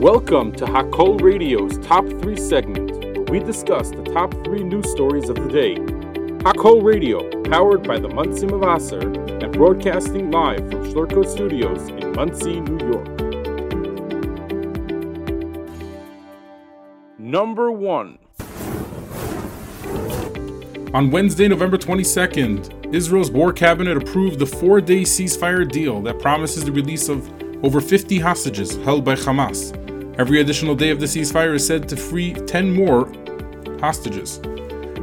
Welcome to Hakol Radio's Top 3 segment, where we discuss the top 3 news stories of the day. Hakol Radio, powered by the Monsey Mevaser and broadcasting live from Schlurko Studios in Monsey, New York. Number 1 On Wednesday, November 22nd, Israel's war cabinet approved the four day ceasefire deal that promises the release of over 50 hostages held by Hamas. Every additional day of the ceasefire is said to free 10 more hostages.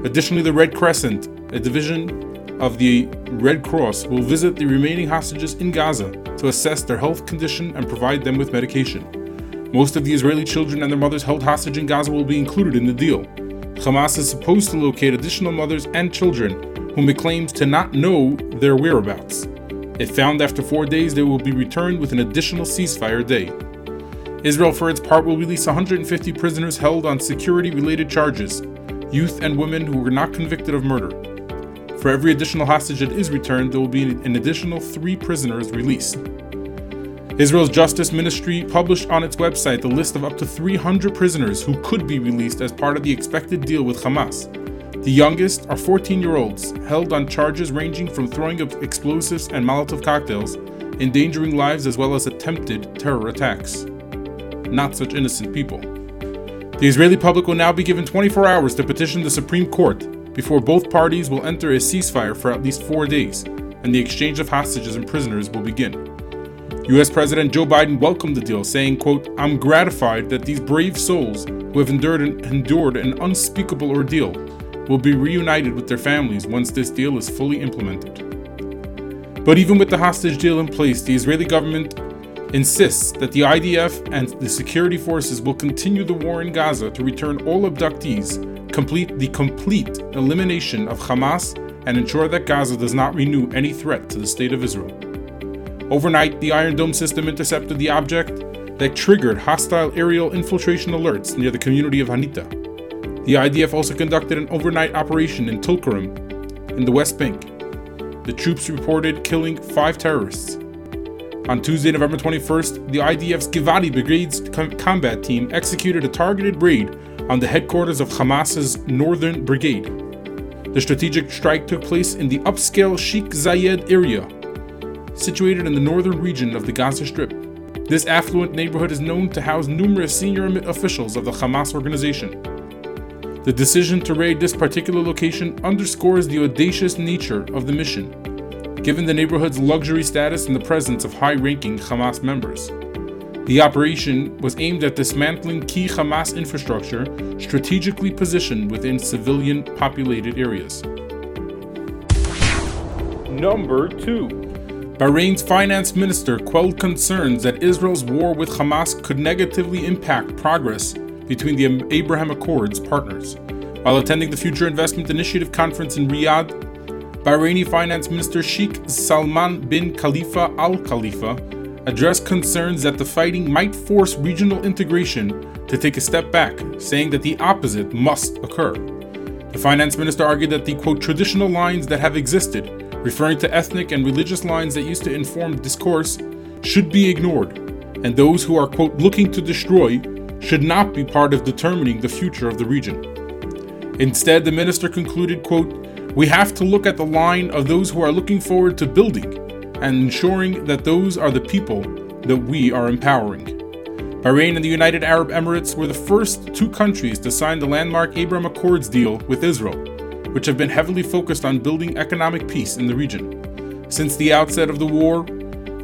Additionally, the Red Crescent, a division of the Red Cross, will visit the remaining hostages in Gaza to assess their health condition and provide them with medication. Most of the Israeli children and their mothers held hostage in Gaza will be included in the deal. Hamas is supposed to locate additional mothers and children whom it claims to not know their whereabouts. If found after four days, they will be returned with an additional ceasefire day. Israel, for its part, will release 150 prisoners held on security related charges, youth and women who were not convicted of murder. For every additional hostage that is returned, there will be an additional three prisoners released. Israel's Justice Ministry published on its website the list of up to 300 prisoners who could be released as part of the expected deal with Hamas. The youngest are 14 year olds, held on charges ranging from throwing of explosives and Molotov cocktails, endangering lives, as well as attempted terror attacks. Not such innocent people. The Israeli public will now be given 24 hours to petition the Supreme Court before both parties will enter a ceasefire for at least four days, and the exchange of hostages and prisoners will begin. US President Joe Biden welcomed the deal, saying, quote, I'm gratified that these brave souls who have endured an, endured an unspeakable ordeal will be reunited with their families once this deal is fully implemented. But even with the hostage deal in place, the Israeli government insists that the IDF and the security forces will continue the war in Gaza to return all abductees, complete the complete elimination of Hamas, and ensure that Gaza does not renew any threat to the state of Israel. Overnight, the Iron Dome system intercepted the object that triggered hostile aerial infiltration alerts near the community of Hanita. The IDF also conducted an overnight operation in Tulkarem in the West Bank. The troops reported killing five terrorists. On Tuesday, November 21st, the IDF's Givati Brigade's combat team executed a targeted raid on the headquarters of Hamas's Northern Brigade. The strategic strike took place in the upscale Sheikh Zayed area, situated in the northern region of the Gaza Strip. This affluent neighborhood is known to house numerous senior officials of the Hamas organization. The decision to raid this particular location underscores the audacious nature of the mission, given the neighborhood's luxury status and the presence of high ranking Hamas members. The operation was aimed at dismantling key Hamas infrastructure strategically positioned within civilian populated areas. Number 2 Bahrain's finance minister quelled concerns that Israel's war with Hamas could negatively impact progress between the Abraham Accords partners. While attending the Future Investment Initiative conference in Riyadh, Bahraini Finance Minister Sheikh Salman bin Khalifa Al Khalifa addressed concerns that the fighting might force regional integration to take a step back, saying that the opposite must occur. The finance minister argued that the quote traditional lines that have existed, referring to ethnic and religious lines that used to inform discourse, should be ignored, and those who are quote looking to destroy should not be part of determining the future of the region. Instead, the minister concluded, quote, "We have to look at the line of those who are looking forward to building and ensuring that those are the people that we are empowering." Bahrain and the United Arab Emirates were the first two countries to sign the landmark Abraham Accords deal with Israel, which have been heavily focused on building economic peace in the region. Since the outset of the war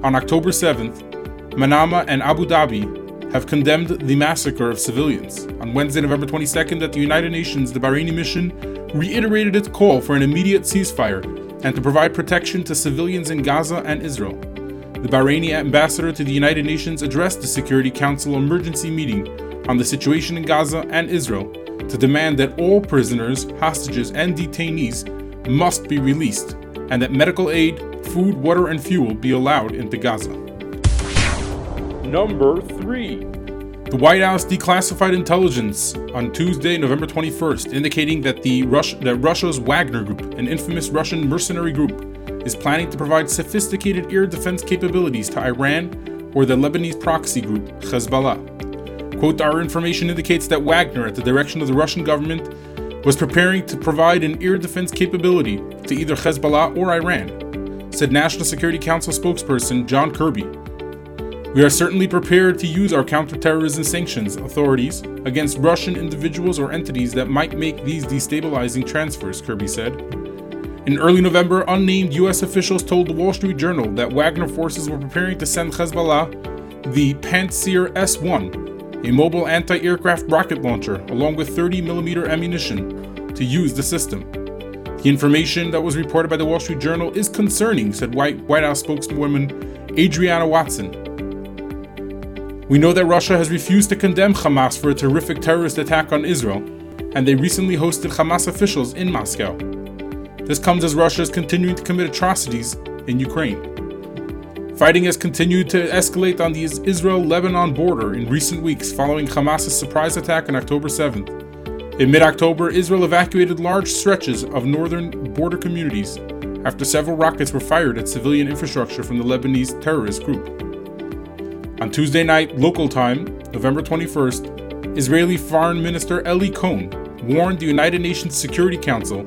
on October 7th, Manama and Abu Dhabi have condemned the massacre of civilians. On Wednesday, November 22nd, at the United Nations, the Bahraini mission reiterated its call for an immediate ceasefire and to provide protection to civilians in Gaza and Israel. The Bahraini ambassador to the United Nations addressed the Security Council emergency meeting on the situation in Gaza and Israel to demand that all prisoners, hostages, and detainees must be released and that medical aid, food, water, and fuel be allowed into Gaza. Number 3 The White House declassified intelligence on Tuesday, November 21st, indicating that, the Rus- that Russia's Wagner Group, an infamous Russian mercenary group, is planning to provide sophisticated air defense capabilities to Iran or the Lebanese proxy group Hezbollah. Quote, our information indicates that Wagner, at the direction of the Russian government, was preparing to provide an air defense capability to either Hezbollah or Iran, said National Security Council spokesperson John Kirby. We are certainly prepared to use our counterterrorism sanctions authorities against Russian individuals or entities that might make these destabilizing transfers, Kirby said. In early November, unnamed U.S. officials told the Wall Street Journal that Wagner forces were preparing to send Hezbollah the Pantsir S 1, a mobile anti aircraft rocket launcher, along with 30 mm ammunition, to use the system. The information that was reported by the Wall Street Journal is concerning, said White, White House spokeswoman Adriana Watson. We know that Russia has refused to condemn Hamas for a terrific terrorist attack on Israel, and they recently hosted Hamas officials in Moscow. This comes as Russia is continuing to commit atrocities in Ukraine. Fighting has continued to escalate on the Israel Lebanon border in recent weeks following Hamas's surprise attack on October 7th. In mid October, Israel evacuated large stretches of northern border communities after several rockets were fired at civilian infrastructure from the Lebanese terrorist group. On Tuesday night, local time, November 21st, Israeli Foreign Minister Eli Cohen warned the United Nations Security Council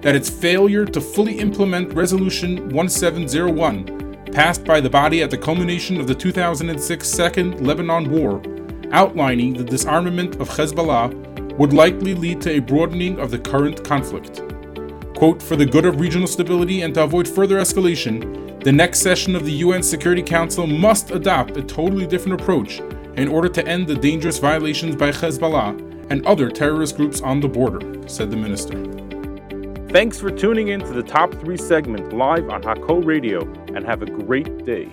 that its failure to fully implement Resolution 1701, passed by the body at the culmination of the 2006 Second Lebanon War, outlining the disarmament of Hezbollah, would likely lead to a broadening of the current conflict. Quote, for the good of regional stability and to avoid further escalation, the next session of the UN Security Council must adopt a totally different approach in order to end the dangerous violations by Hezbollah and other terrorist groups on the border, said the minister. Thanks for tuning in to the Top 3 segment live on Hakol Radio and have a great day.